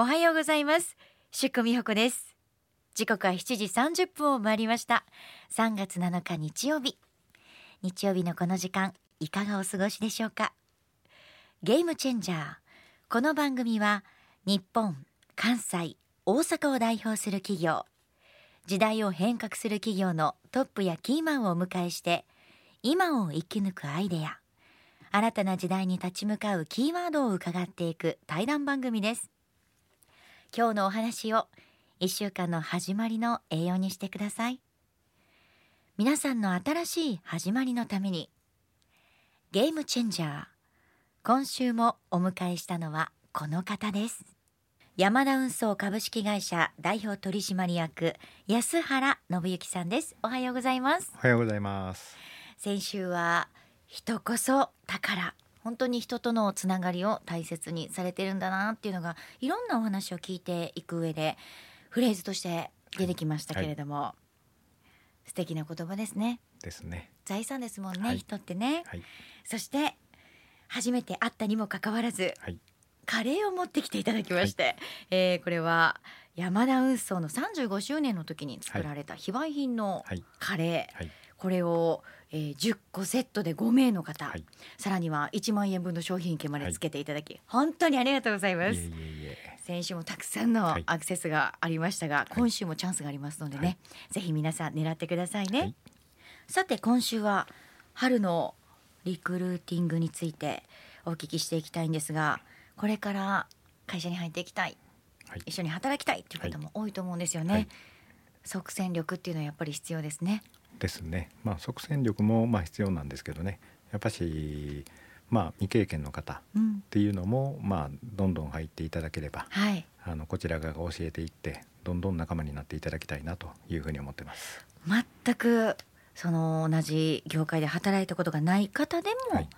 おはようございます。出久美穂子です。時刻は7時30分を回りました。3月7日日曜日。日曜日のこの時間いかがお過ごしでしょうか？ゲームチェンジャー。この番組は日本関西大阪を代表する企業。時代を変革する企業のトップやキーマンをお迎えして今を生き抜くアイデア。新たな時代に立ち向かうキーワードを伺っていく対談番組です。今日のお話を1週間の始まりの栄養にしてください。皆さんの新しい始まりのためにゲームチェンジャー今週もお迎えしたのはこの方です。山田運送株式会社代表取締役安原信之さんです。おはようございます。おはようございます。先週は人こそ宝本当に人とのつながりを大切にされてるんだなっていうのがいろんなお話を聞いていく上でフレーズとして出てきましたけれども、はい、素敵な言葉ですね。ですね。財産ですもんね、はい、人ってね、はい、そして初めて会ったにもかかわらず、カレーを持ってきていただきまして、はい、えー、これは山田運送の35周年の時に作られた非売品のカレー、これをえー、10個セットで5名の方、はい、さらには1万円分の商品券までつけていただき、はい、本当にありがとうございます。先週もたくさんのアクセスがありましたが、はい、今週もチャンスがありますのでね、ぜひ皆さん狙ってくださいね、さて今週は春のリクルーティングについてお聞きしていきたいんですがこれから会社に入っていきたい、一緒に働きたいという方も多いと思うんですよね、即戦力っていうのはやっぱり必要ですねですね、まあ、即戦力もまあ必要なんですけどね。やっぱし、まあ、未経験の方っていうのも、うん、まあ、どんどん入っていただければ、はい、あのこちら側が教えていってどんどん仲間になっていただきたいなというふうに思ってます。全くその同じ業界で働いたことがない方でもい。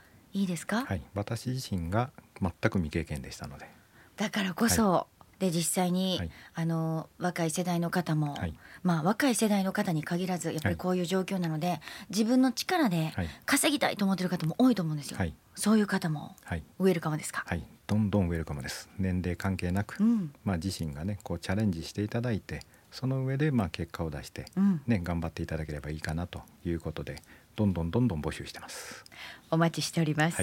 いですか、はい、はい、私自身が全く未経験でしたので。だからこそ、で実際に、はい、あの若い世代の方も、はい、まあ、若い世代の方に限らずやっぱりこういう状況なので、はい、自分の力で稼ぎたいと思ってる方も多いと思うんですよ、そういう方もウェルカムですか、はい、どんどんウェルカムです。年齢関係なく、うん、まあ、自身がねこうチャレンジしていただいてその上でまあ結果を出して、ね、うん、頑張っていただければいいかなということでどんどんどんどん募集してます。お待ちしております、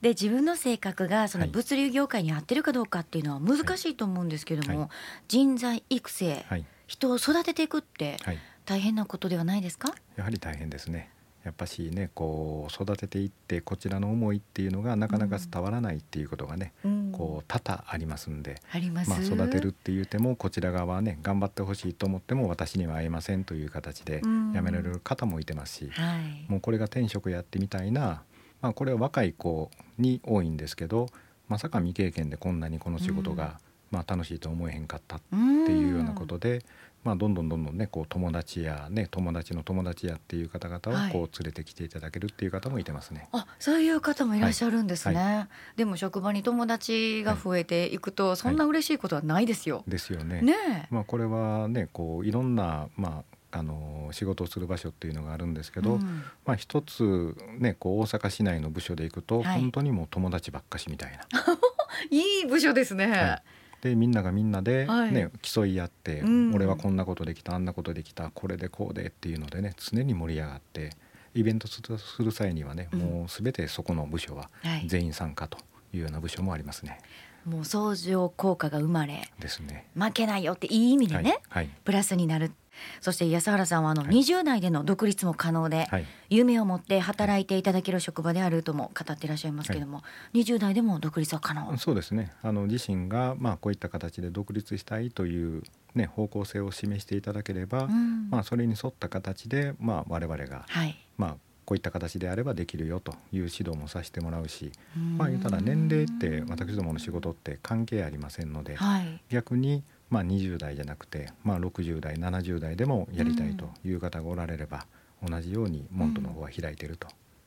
で自分の性格がその物流業界に合ってるかどうかっていうのは難しいと思うんですけども、はい、人材育成、はい、人を育てていくって大変なことではないですか？やはり大変ですね。やっぱしねこう育てていってこちらの思いっていうのがなかなか伝わらないっていうことがね、うん、こう多々ありますんで、ます。まあ、育てるって言うてもこちら側はね頑張ってほしいと思っても私には会えませんという形で辞められる方もいてますし、うんはい、もうこれが転職やってみたいなまあ、これは若い子に多いんですけどまさか未経験でこんなにこの仕事が、まあ、楽しいと思えへんかったっていうようなことで、まあ、どんどんどんどんねこう友達や、ね、友達の友達やっていう方々をこう連れてきていただけるっていう方もいてますね。あそういう方もいらっしゃるんですね。はいはい、でも職場に友達が増えていくと、そんな嬉しいことはないですよ。ですよね。ねまあ、これはねこういろんな、まああの仕事をする場所っていうのがあるんですけど、うん、まあ、一つ、ね、こう大阪市内の部署で行くと、はい、本当にもう友達ばっかしみたいな。いい部署ですね、はい、でみんながみんなでね、はい、競い合って、うん、俺はこんなことできたあんなことできたこれでこうでっていうのでね常に盛り上がってイベントする際にはね、うん、もう全てそこの部署は全員参加というような部署もありますね。もう相乗効果が生まれですね。負けないよっていい意味でね、はいはい、プラスになる。そして安原さんはあの20代での独立も可能で、はい、夢を持って働いていただける職場であるとも語っていらっしゃいますけども、はい、20代でも独立は可能？そうですね。あの自身がまあこういった形で独立したいというね、方向性を示していただければ、うん、まあ、それに沿った形で、まあ、我々が、はい、まあ、こういった形であればできるよという指導もさせてもらうし、まあ、言ったら年齢って私どもの仕事って関係ありませんので、はい、逆にまあ、20代じゃなくて、まあ、60代70代でもやりたいという方がおられれば、うん、同じように門戸の方は開いていると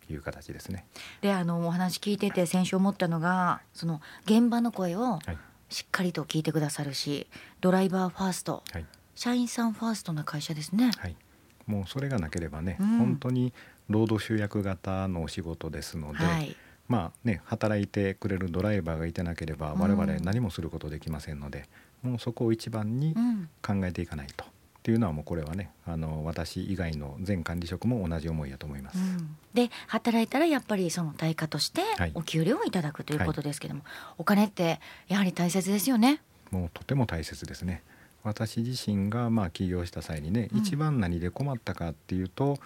いう形ですね。であのお話聞いてて先週思ったのがその現場の声をしっかりと聞いてくださるし、ドライバーファースト、はい、社員さんファーストな会社ですね。はい、もうそれがなければね、うん、本当に労働集約型のお仕事ですので、はい、まあね働いてくれるドライバーがいてなければ我々何もすることできませんので、うん、もうそこを一番に考えていかないと。っていうのはもうこれはねあの私以外の全管理職も同じ思いやと思います。うん、で働いたらやっぱりその対価としてお給料をいただくということですけども、はい、お金ってやはり大切ですよね。もうとても大切ですね。私自身がまあ起業した際にね、うん、一番何で困ったかっていうと、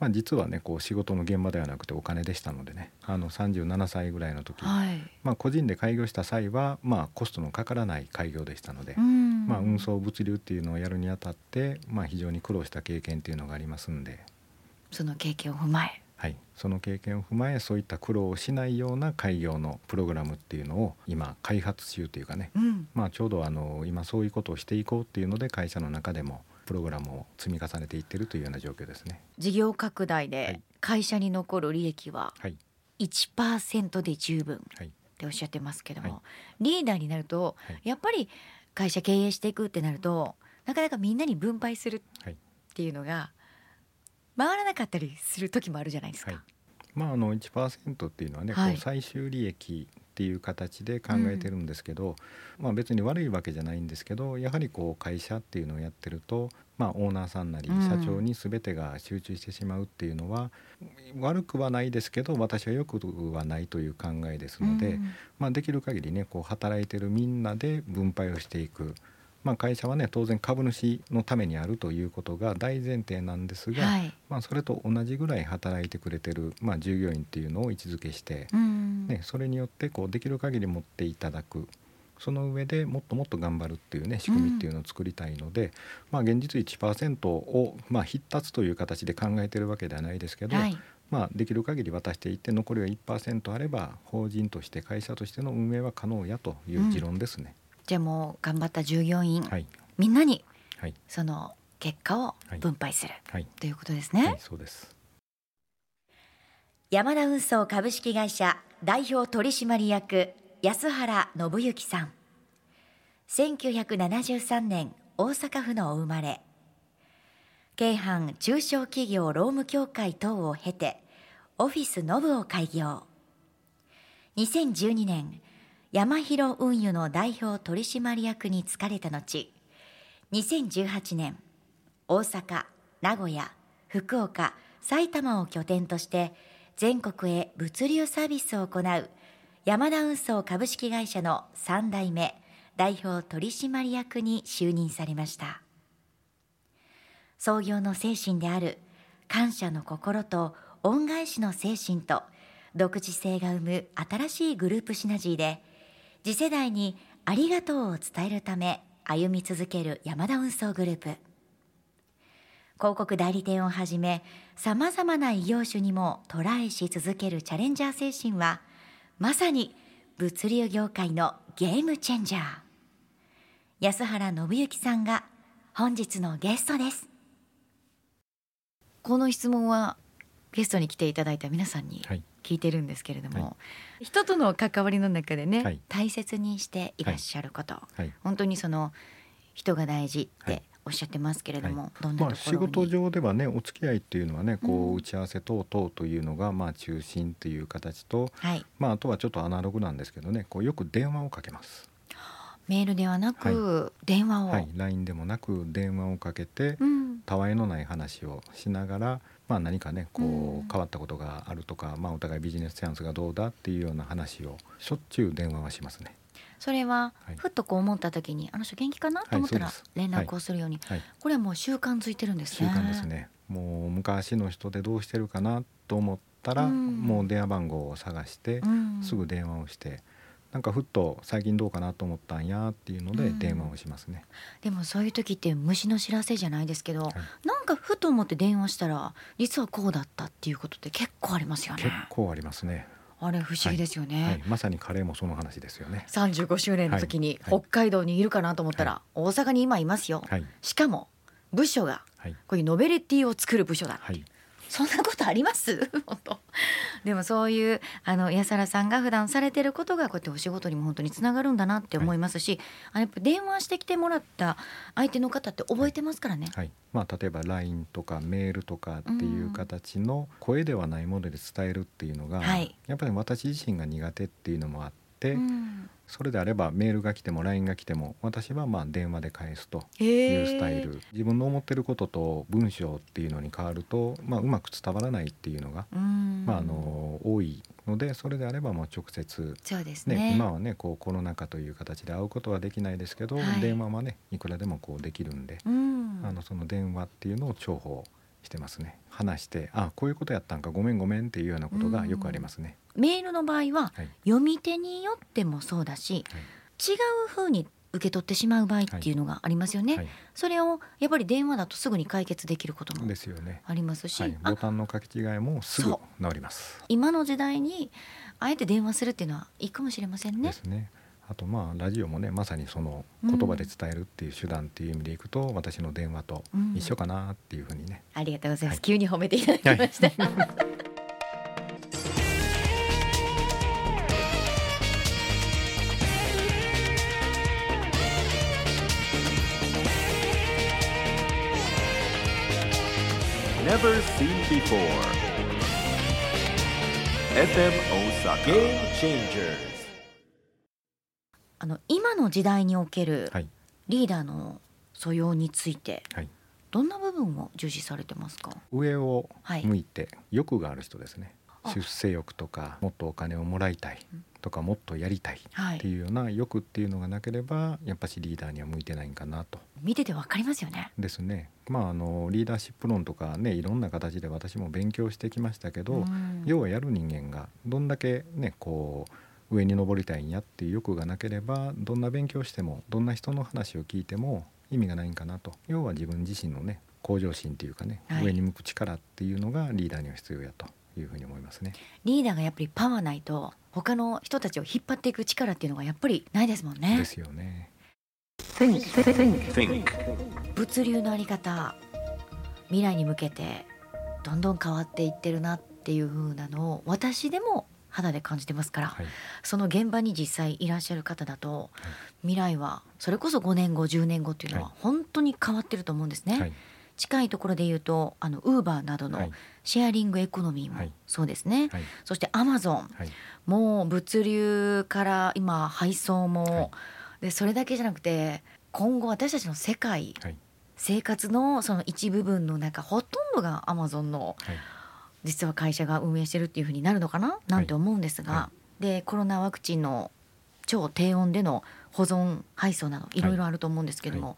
まあ、実はねこう仕事の現場ではなくてお金でしたのでねあの37歳ぐらいの時、はい、まあ、個人で開業した際は、まあ、コストのかからない開業でしたので、まあ、運送物流っていうのをやるにあたって、まあ、非常に苦労した経験っていうのがありますんで。その経験を踏まえ。はい、その経験を踏まえそういった苦労をしないような開業のプログラムっていうのを今開発中というかね、うん、まあ、ちょうどあの今そういうことをしていこうっていうので会社の中でもプログラムを積み重ねていってるというような状況ですね。事業拡大で会社に残る利益は1%で十分っておっしゃってますけども、はい、リーダーになるとやっぱり会社経営していくってなるとなかなかみんなに分配するっていうのが回らなかったりする時もあるじゃないですか。はい、まあ、あの1%っていうのはね、はい、こう最終利益っていう形で考えてるんですけど、うん、まあ、別に悪いわけじゃないんですけどやはりこう会社っていうのをやってると、まあ、オーナーさんなり社長に全てが集中してしまうっていうのは、うん、悪くはないですけど私はよくはないという考えですので、うん、まあ、できる限りねこう働いてるみんなで分配をしていく。まあ、会社はね当然株主のためにあるということが大前提なんですが、はい、まあ、それと同じぐらい働いてくれてる、まあ、従業員っていうのを位置づけして、ね、それによってこうできる限り持っていただく。その上でもっともっと頑張るっていうね仕組みっていうのを作りたいので、うん、まあ、現実1%を、まあ、必達という形で考えてるわけではないですけど、はい、まあ、できる限り渡していって残りは1%あれば法人として会社としての運営は可能やという持論ですね。うんじゃあもう頑張った従業員、はい、みんなにその結果を分配する、はい、ということですね。そうです。山田運送株式会社代表取締役安原信之さん。1973年大阪府のお生まれ。京阪中小企業労務協会等を経てオフィスノブを開業。2012年山広運輸の代表取締役に就かれた後2018年大阪名古屋福岡埼玉を拠点として全国へ物流サービスを行う山田運送株式会社の3代目代表取締役に就任されました。創業の精神である感謝の心と恩返しの精神と独自性が生む新しいグループシナジーで次世代にありがとうを伝えるため歩み続ける山田運送グループ。広告代理店をはじめさまざまな異業種にもトライし続けるチャレンジャー精神はまさに物流業界のゲームチェンジャー。安原信之さんが本日のゲストです。この質問はゲストに来ていただいた皆さんに聞いてるんですけれども、はい、人との関わりの中でね、はい、大切にしていらっしゃること、はい、本当にその人が大事っておっしゃってますけれども、どんなまあ、仕事上ではねお付き合いっていうのはねこう打ち合わせ等々というのがまあ中心っていう形と、まあ、あとはちょっとアナログなんですけどねこうよく電話をかけます。メールではなく、電話を、はい、LINE でもなく電話をかけて、うん、たわいのない話をしながらまあ、何かねこう変わったことがあるとか、まあ、お互いビジネスチャンスがどうだっていうような話をしょっちゅう電話はしますね。それは、ふっとこう思った時にあの人元気かな？と思ったら連絡をするように、はい、これはもう習慣づいてるんですね。習慣ですね。もう昔の人でどうしてるかなと思ったら、うん、もう電話番号を探して、うん、すぐ電話をして。なんかふっと最近どうかなと思ったんやっていうので電話をしますね、うん、でもそういう時って虫の知らせじゃないですけど、はい、なんかふと思って電話したら実はこうだったっていうことって結構ありますよね。結構ありますね。あれ不思議ですよね、はい。はい、まさに彼もその話ですよね。35周年の時に北海道にいるかなと思ったら、大阪に今いますよ、しかも部署がこういうノベルティを作る部署だって。い。う、そんなことあります？本当。でもそういうあの安原さんが普段されてることがこうやってお仕事にも本当につながるんだなって思いますし、はい、あやっぱ電話してきてもらった相手の方って覚えてますからね。はい、まあ、例えば LINE とかメールとかっていう形の声ではないもので伝えるっていうのが、はい、やっぱり私自身が苦手っていうのもあって、それであればメールが来ても LINE が来ても私はまあ電話で返すというスタイル。自分の思ってることと文章っていうのに変わると、まあ、うまく伝わらないっていうのが、まあ、あの多いのでそれであればもう直接そうですね、ね、今はねこうコロナ禍という形で会うことはできないですけど、はい、電話はねいくらでもこうできるんで、ん、あのその電話っていうのを重宝してますね。話してあこういうことやったんかごめんごめんっていうようなことがよくありますね。メールの場合は、はい、読み手によってもそうだし、はい、違うふうに受け取ってしまう場合っていうのがありますよね、はい、それをやっぱり電話だとすぐに解決できることもありますし、ねはい、ボタンの書き違いもすぐ治ります今の時代にあえて電話するっていうのはいいかもしれませんね。ですね。あとまあラジオもねまさにその言葉で伝えるっていう手段っていう意味でいくと、うん、私の電話と一緒かなっていうふうにね、うん、ありがとうございます、はい、急に褒めていただきました、never seen before. FM Osaka. Game Changers. あの今の時代におけるリーダーの素養について、はい、どんな部分を重視されてますか？上を向いて欲がある人ですね、出世欲とかもっとお金をもらいたい、とかもっとやりたいっていうような欲っていうのがなければやっぱしリーダーには向いてないんかなと。見ててわかりますよね。ですね。まああのリーダーシップ論とかねいろんな形で私も勉強してきましたけど、要はやる人間がどんだけねこう上に登りたいんやっていう欲がなければどんな勉強してもどんな人の話を聞いても意味がないんかなと要は自分自身のね向上心っていうかね、はい、上に向く力っていうのがリーダーには必要やというふうに思いますね。リーダーがやっぱりパワーないと他の人たちを引っ張っていく力っていうのがやっぱりないですもんね。ですよね。物流のあり方未来に向けてどんどん変わっていってるなっていう風なのを私でも肌で感じてますから、はい、その現場に実際いらっしゃる方だと、はい、未来はそれこそ5年後10年後っていうのは本当に変わってると思うんですね。はい近いところで言うとあのウーバーなどのシェアリングエコノミーもそうですね、はい、そしてアマゾン、もう物流から今配送も、でそれだけじゃなくて今後私たちの世界、生活のその一部分の中ほとんどがアマゾンの、実は会社が運営してるっていうふうになるのかな？なんて思うんですが、でコロナワクチンの超低温での保存配送などいろいろあると思うんですけども、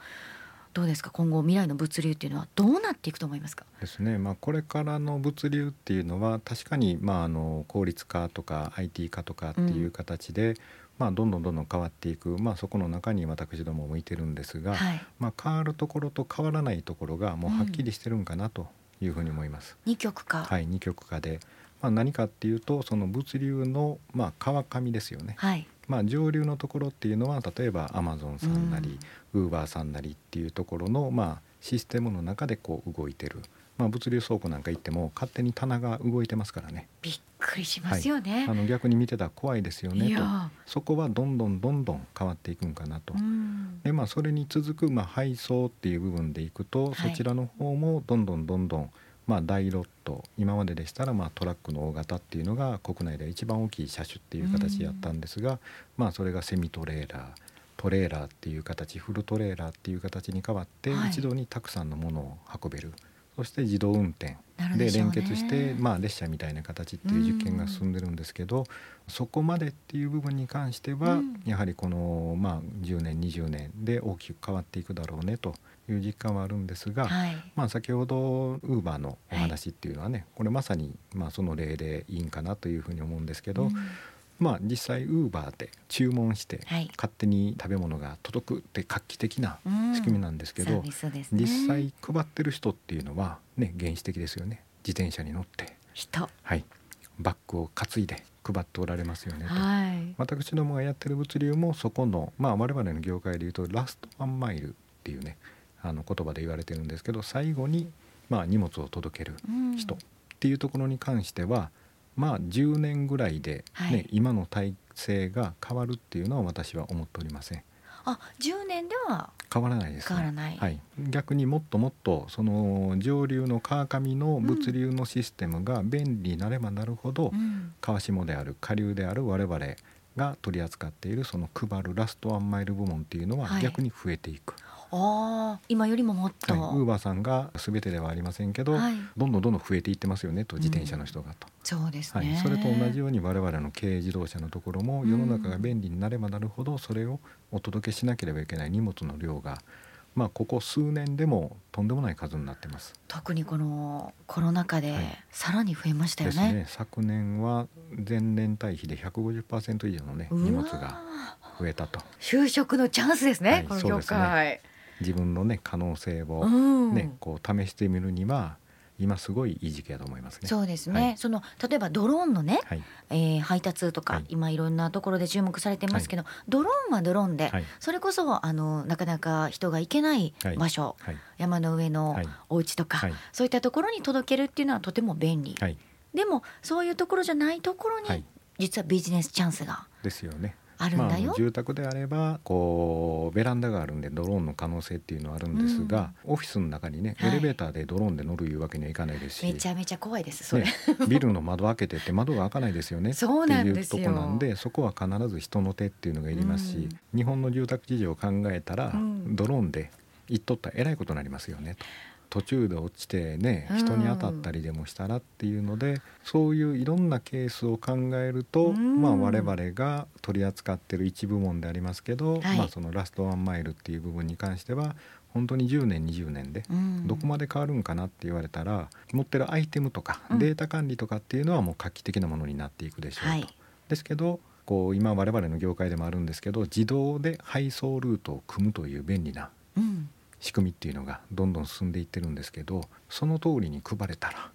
どうですか？今後未来の物流っていうのはどうなっていくと思いますか？ですね、まあ、これからの物流っていうのは確かに、まあ、あの効率化とか IT 化とかっていう形で、うん、まあ、どんどんどんどん変わっていく、まあ、そこの中に私ども向いてるんですが、はい、まあ、変わるところと変わらないところがもうはっきりしてるんかなというふうに思います。うん、二極化。はい二極化で、まあ、何かっていうとその物流の、まあ、川上ですよね。はい。まあ、上流のところっていうのは例えばアマゾンさんなり、ウーバーさんなりっていうところの、まあ、システムの中でこう動いてる、まあ、物流倉庫なんか行っても勝手に棚が動いてますからね。びっくりしますよね、はい、あの逆に見てたら怖いですよね。とそこはどんどんどんどん変わっていくんかなと、でまあ、それに続く、まあ、配送っていう部分でいくと、そちらの方もどんどんどんどんまあ、大ロット今まででしたらまあトラックの大型っていうのが国内で一番大きい車種っていう形やったんですが、まあ、それがセミトレーラートレーラーっていう形フルトレーラーっていう形に変わって、一度にたくさんのものを運べる。そして自動運転。で連結して、まあ、列車みたいな形っていう実験が進んでるんですけど、そこまでっていう部分に関しては、やはりこの、まあ、10年20年で大きく変わっていくだろうねという実感はあるんですが、はい、まあ、先ほどウーバーのお話っていうのはね、はい、これまさにまあその例でいいんかなというふうに思うんですけど、うん、まあ、実際ウーバーで注文して、勝手に食べ物が届くって画期的な仕組みなんですけど、うんね、実際配ってる人っていうのは、ね、原始的ですよね。自転車に乗って。人、はい、バッグを担いで配っておられますよねと、はい、私どもがやってる物流もそこの、まあ、我々の業界でいうとラストワンマイルっていうねあの言葉で言われてるんですけど最後にまあ荷物を届ける人っっていうところに関してはまあ10年ぐらいでね、はい、今の体制が変わるっていうのは私は思っておりません。あ10年では変わらないです、ね、変わらない、はい、逆にもっともっとその上流の川上の物流のシステムが便利になればなるほど、うん、川下である下流である我々が取り扱っているその配るラストワンマイル部門っていうのは逆に増えていく。はいあ今よりももっと、はい、ウーバーさんが全てではありませんけど、はい、どんどんどんどん増えていってますよねと自転車の人がと、うん、そうですね、はい、それと同じように我々の軽自動車のところも世の中が便利になればなるほどそれをお届けしなければいけない荷物の量がまあ、ここ数年でもとんでもない数になってます。特にこのコロナ禍でさらに増えましたよね。はいね、昨年は前年対比で150%以上のね荷物が増えたと。就職のチャンスですね、はい、この業界自分のね可能性をね、こう試してみるには今すごいいい時期だと思いますね。そうですね。はい、その例えばドローンのね、はい、えー、配達とか、はい、今いろんなところで注目されてますけど、ドローンはドローンで、それこそあのなかなか人が行けない場所、山の上のお家とか、そういったところに届けるっていうのはとても便利。でもそういうところじゃないところに、実はビジネスチャンスが。ですよね。あるんだよ、まあ、住宅であればこうベランダがあるんでドローンの可能性っていうのはあるんですが、うん、オフィスの中にね、エレベーターでドローンで乗るいうわけにはいかないですしめちゃめちゃ怖いですそれ、ね、ビルの窓開けてて窓が開かないですよね。そうなんですっていうとこなんでそこは必ず人の手っていうのがいりますし、うん、日本の住宅事情を考えたら、うん、ドローンで行っとったらえらいことになりますよねと。途中で落ちてね人に当たったりでもしたらっていうので、うん、そういういろんなケースを考えると、うん、まあ、我々が取り扱ってる一部門でありますけど、はい、まあ、そのラストワンマイルっていう部分に関しては本当に10年20年でどこまで変わるんかなって言われたら、持ってるアイテムとかデータ管理とかっていうのはもう画期的なものになっていくでしょうと。はい、ですけどこう今我々の業界でもあるんですけど自動で配送ルートを組むという便利な仕組みっていうのがどんどん進んでいってるんですけどその通りに配れたら、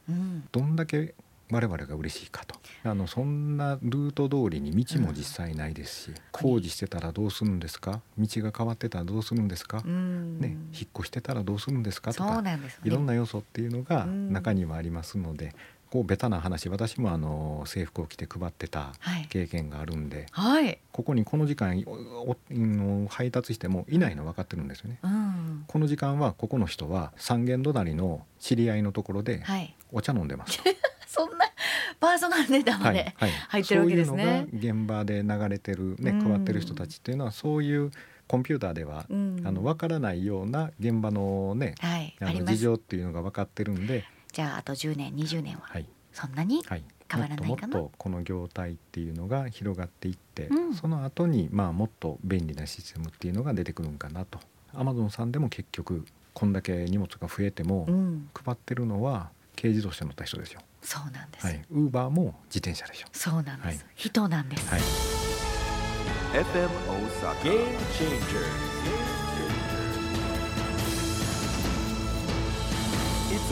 どんだけ我々が嬉しいかと。あのそんなルート通りに道も実際ないですし、うん、工事してたらどうするんですか？道が変わってたらどうするんですか、うん、ね、引っ越してたらどうするんですか？とか、ね、いろんな要素っていうのが中にはありますので、こうベタな話私もあの制服を着て配ってた経験があるんで、はい、ここにこの時間お配達してもいないの分かってるんですよね、うん、この時間はここの人は三軒隣の知り合いのところでお茶飲んでます、はい、そんなパーソナルネタまで入ってるわけですね、はいはい、そういうのが現場で流れてるね配ってる人たちっていうのはそういうコンピューターでは、うん、あの分からないような現場のね、はい、あの事情っていうのが分かってるんでじゃああと10年20年は、はい、そんなに変わらないかな、もっとこの業態っていうのが広がっていって、うん、その後にまあもっと便利なシステムっていうのが出てくるんかなと。アマゾンさんでも結局こんだけ荷物が増えても、配ってるのは軽自動車乗った人ですよ。そうなんです、はい、ウーバーも自転車でしょ。そうなんです、はい、人なんです、はい、FM 大阪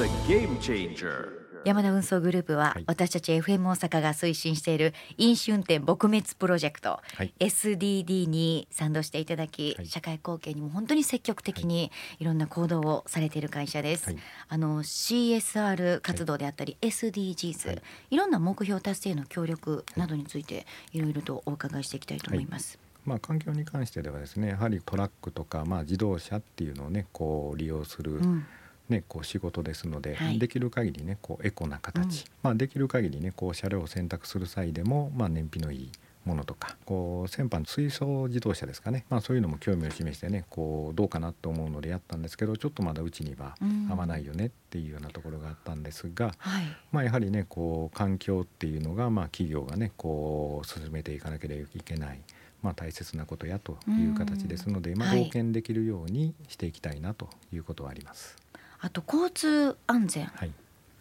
A game changer. 山田運送グループは、私たち FM 大阪が推進している飲酒運転撲滅プロジェクト、はい、SDD に賛同していただき、はい、社会貢献にも本当に積極的にい。ろんな行動をされている会社です。はい、あの CSR 活動であったり、SDGs、い、ろんな目標達成の協力などについてい。ろいろとお伺いしていきたいと思います。まあ、環境に関してではですねやはりトラックとか、まあ、自動車っていうのをねこう利用する、うんね、こう仕事ですので、はい、できる限りねこうエコな形、うん、まあ、できる限りねこう車両を選択する際でも、まあ、燃費のいいものとかこう先般水素自動車ですかね、まあ、そういうのも興味を示してねこうどうかなと思うのでやったんですけどちょっとまだうちには合わないよねっていうようなところがあったんですが、うんはい、まあ、やはりねこう環境っていうのが、まあ、企業がねこう進めていかなければいけない。まあ、大切なことやという形ですので、まあ、貢献できるようにしていきたいなということはあります。あと交通安全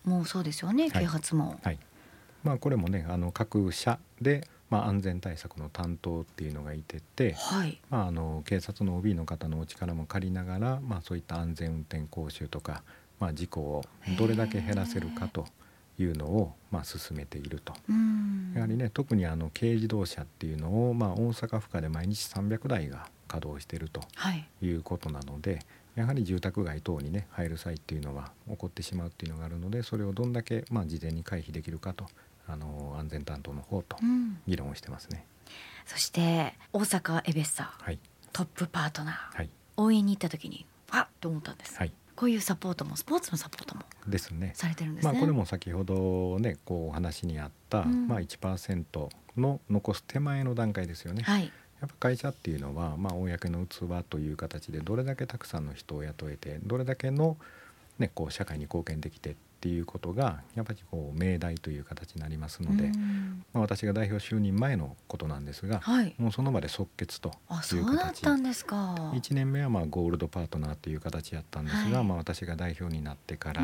もそうですよね、啓発も。はい。まあ、これもねあの各社でまあ、安全対策の担当っていうのがいてて、はい、まあ、あの警察の OB の方のお力も借りながら、まあ、そういった安全運転講習とか、まあ、事故をどれだけ減らせるかというのを、まあ、進めていると。やはりね特にあの軽自動車っていうのを、まあ、大阪府下で毎日300台が稼働しているということなので、やはり住宅街等にね入る際っていうのは起こってしまうっていうのがあるのでそれをどんだけまあ事前に回避できるかとあの安全担当の方と議論をしてますね。うん、そして大阪エベッサ、はい、トップパートナー、はい、応援に行った時にわっと思ったんです。はい。こういうサポートもスポーツのサポートもですね。されてるんです、ね、まあ、これも先ほどねこうお話にあった、うん、まあ1%の残す手前の段階ですよね。はい、やっぱ会社っていうのは、まあ、公の器という形でどれだけたくさんの人を雇えてどれだけの、ね、こう社会に貢献できてっていうことがやっぱりこう命題という形になりますので、まあ、私が代表就任前のことなんですが、はい、もうその場で即決という形。だですか。1年目はまあゴールドパートナーという形やったんですが、はい、まあ、私が代表になってから、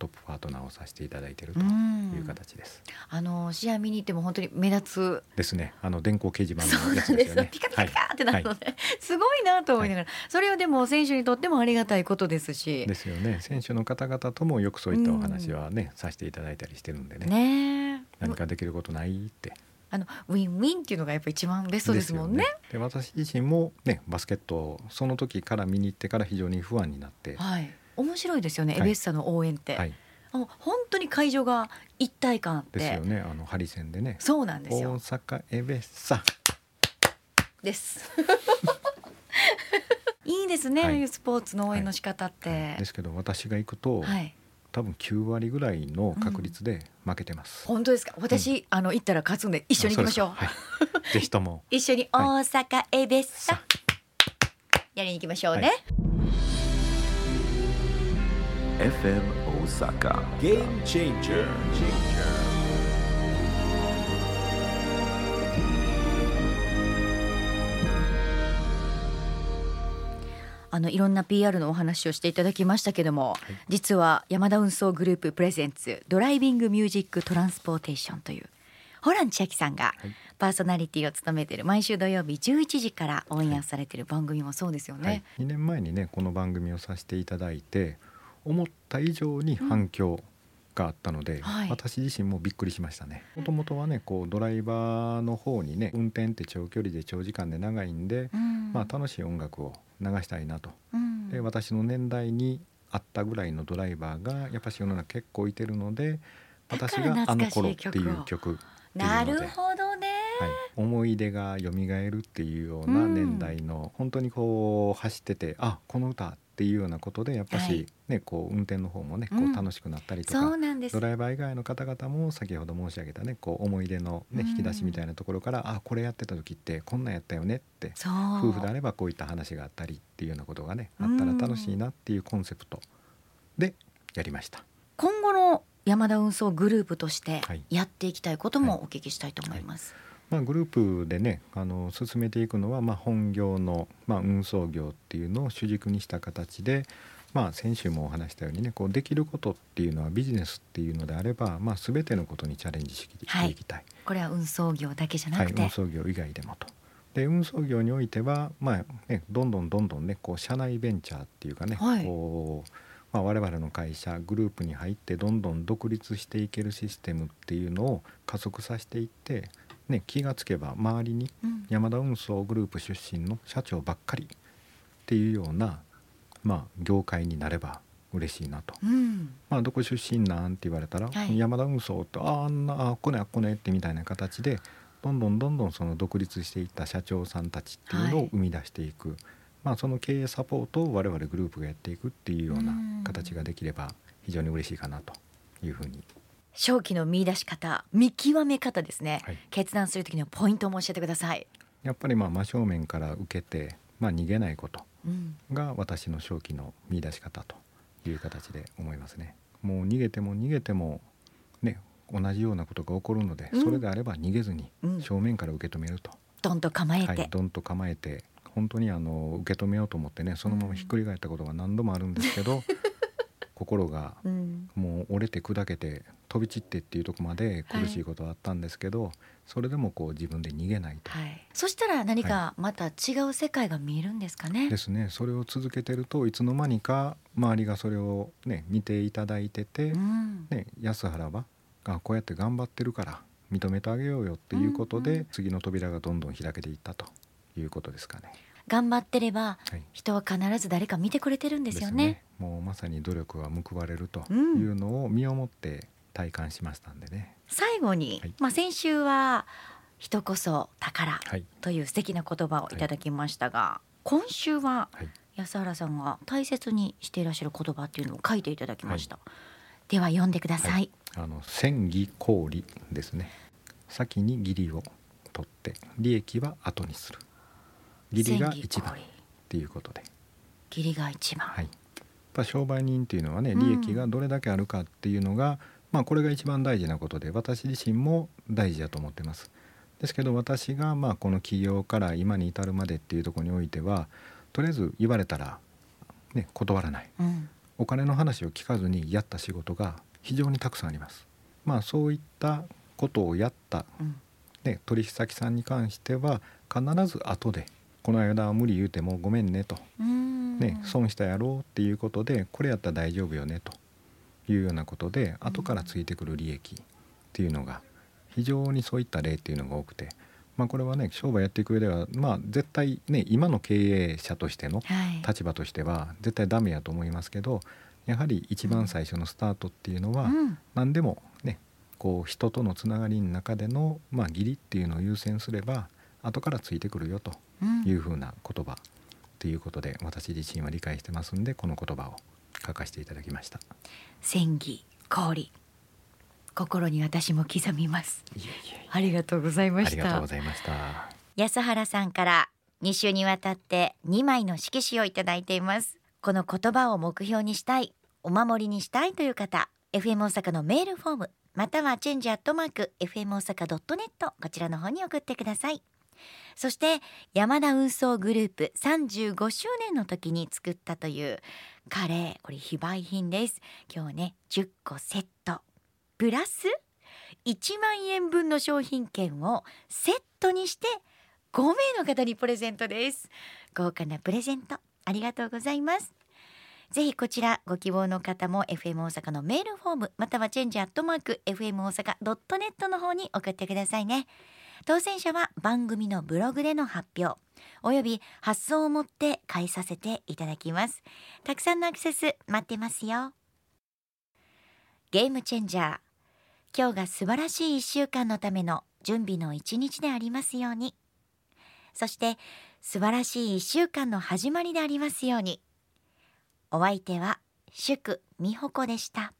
トップパートナーをさせていただいているという形です。あの試合見に行っても本当に目立つですね。あの電光掲示板のやつですよね。ピカピカピカってなるので、はい、すごいなと思いながら、それはでも選手にとってもありがたいことですし。ですよね。選手の方々ともよくそういったお話はね、させていただいたりしてるんでね。ね何かできることないって。あのウィンウィンっていうのがやっぱ一番ベストですもんね。で、ね、私自身もねバスケットをその時から見に行ってから非常に不安になって。はい。面白いですよね、はい、エベッサの応援って。はい。本当に会場が一体感あって。ですよね。あのハリセンでね。そうなんですよ。大阪エベッサ。です。いいですね、はい、スポーツの応援の仕方って。ですけど私が行くと。はい。多分9割ぐらいの確率で負けてます。うん、本当ですか？私、うん、あの行ったら勝つんで一緒に行きましょう。はい、ぜひとも一緒に大阪エベッサ、はい、やりに行きましょうね。FM Osaka. Game Changer. Changer. あのいろんな PR のお話をしていただきましたけども、はい、実は山田運送グループ presents Driving Music Transportation というホラン千秋さんがパーソナリティを務めている毎週土曜日11時からオンエアされている番組もそうですよね、はい、2年前にねこの番組をさせていただいて思った以上に反響があったので、うん。はい、私自身もびっくりしましたね。もともとはねこうドライバーの方にね運転って長距離で長時間で長いんで、うん、まあ、楽しい音楽を流したいなと、うん、で私の年代にあったぐらいのドライバーがやっぱし世の中結構いてるので私が「あの頃」っていう曲なるほどね、はい、思い出が蘇るっていうような年代の、うん、本当にこう走っててあこの歌っていうようなことでやっぱし、ね、はい、こう運転の方もねこう楽しくなったりとか、うん、ドライバー以外の方々も先ほど申し上げたねこう思い出の、ね、引き出しみたいなところから、うん、あこれやってた時ってこんなんやったよねって夫婦であればこういった話があったりっていうようなことがねあったら楽しいなっていうコンセプトでやりました。今後の山田運送グループとしてやっていきたいこともお聞きしたいと思います。はいはいまあ、グループでねあの進めていくのは、まあ、本業の、まあ、運送業っていうのを主軸にした形で、まあ、先週もお話したようにねこうできることっていうのはビジネスっていうのであれば、まあ、全てのことにチャレンジしていきたい、はい、これは運送業だけじゃなくて、はい、運送業以外でもと。で運送業においては、まあね、どんどんどんどんねこう社内ベンチャーっていうかね、はい、こうまあ、我々の会社グループに入ってどんどん独立していけるシステムっていうのを加速させていってね、気がつけば周りに山田運送グループ出身の社長ばっかりっていうような、まあ、業界になれば嬉しいなと、うん、まあ、どこ出身なんて言われたら、はい、山田運送ってああんなあこねあこねってみたいな形でどんどんどんどんその独立していった社長さんたちっていうのを生み出していく、はい、まあ、その経営サポートを我々グループがやっていくっていうような形ができれば非常に嬉しいかなというふうに正気の見出し方見極め方ですね、はい、決断する時のポイントも教えてください。やっぱりまあ真正面から受けて、まあ、逃げないことが私の正気の見出し方という形で思いますね。もう逃げても逃げてもね同じようなことが起こるので、うん、それであれば逃げずに正面から受け止めると、どんと構えて、はい、どんと構えて。本当にあの受け止めようと思ってねそのままひっくり返ったことが何度もあるんですけど、心がもう折れて砕けて飛び散ってっていうとこまで苦しいことはあったんですけど、はい、それでもこう自分で逃げないと、はい、そしたら何かまた違う世界が見えるんですかね、はい、ですね。それを続けてるといつの間にか周りがそれをね見ていただいてて、うん、ね、安原はあこうやって頑張ってるから認めてあげようよっていうことで、うんうん、次の扉がどんどん開けていったということですかね。頑張ってれば、人は必ず誰か見てくれてるんですよね。ねもうまさに努力は報われるというのを身をもって体感しましたんでね。最後に、はい、まあ先週は人こそ宝という素敵な言葉をいただきましたが、はい、今週は安原さんが大切にしていらっしゃる言葉っていうのを書いていただきました。はい、では読んでください。あの戦義氷ですね。先に義理を取って利益は後にする。義理が一番っていうことで。義理が一番。はい。ぱ商売人っていうのはね利益がどれだけあるかっていうのが、うん、まあ、これが一番大事なことで私自身も大事だと思ってます。ですけど私がまあこの企業から今に至るまでっていうところにおいてはとりあえず言われたら、ね、断らない、うん、お金の話を聞かずにやった仕事が非常にたくさんあります。まあ、そういったことをやった、うん、ね、取引先さんに関しては必ず後でこの間は無理言うてもごめんねと、ね、損したやろうっていうことでこれやったら大丈夫よねと。いうようなことで後からついてくる利益っていうのが非常にそういった例っていうのが多くて、まあ、これはね商売やっていく上では、まあ、絶対ね今の経営者としての立場としては絶対ダメやと思いますけどやはり一番最初のスタートっていうのは何でもねこう人とのつながりの中での、まあ、義理っていうのを優先すれば後からついてくるよというふうな言葉ということで、私自身は理解してますんでこの言葉を書かせていただきました。戦技氷。心に私も刻みます。ありがとうございました。ありがとうございました。安原さんから2週にわたって2枚の色紙をいただいています。この言葉を目標にしたいお守りにしたいという方 FM 大阪のメールフォームまたはチェンジアットマーク FM 大阪 .net こちらの方に送ってくださいそして山田運送グループ35周年の時に作ったというカレー。これ非売品です。今日ね10個セット。プラス1万円分の商品券をセットにして5名の方にプレゼントです。豪華なプレゼントありがとうございます。ぜひこちらご希望の方も FM 大阪のメールフォームまたはチェンジアットマーク FM 大阪 .net の方に送ってくださいね。当選者は番組のブログでの発表および発送をもって返させていただきます。たくさんのアクセス待ってますよ。ゲームチェンジャー。今日が素晴らしい1週間のための準備の一日でありますように。そして素晴らしい1週間の始まりでありますように。お相手は祝美穂子でした。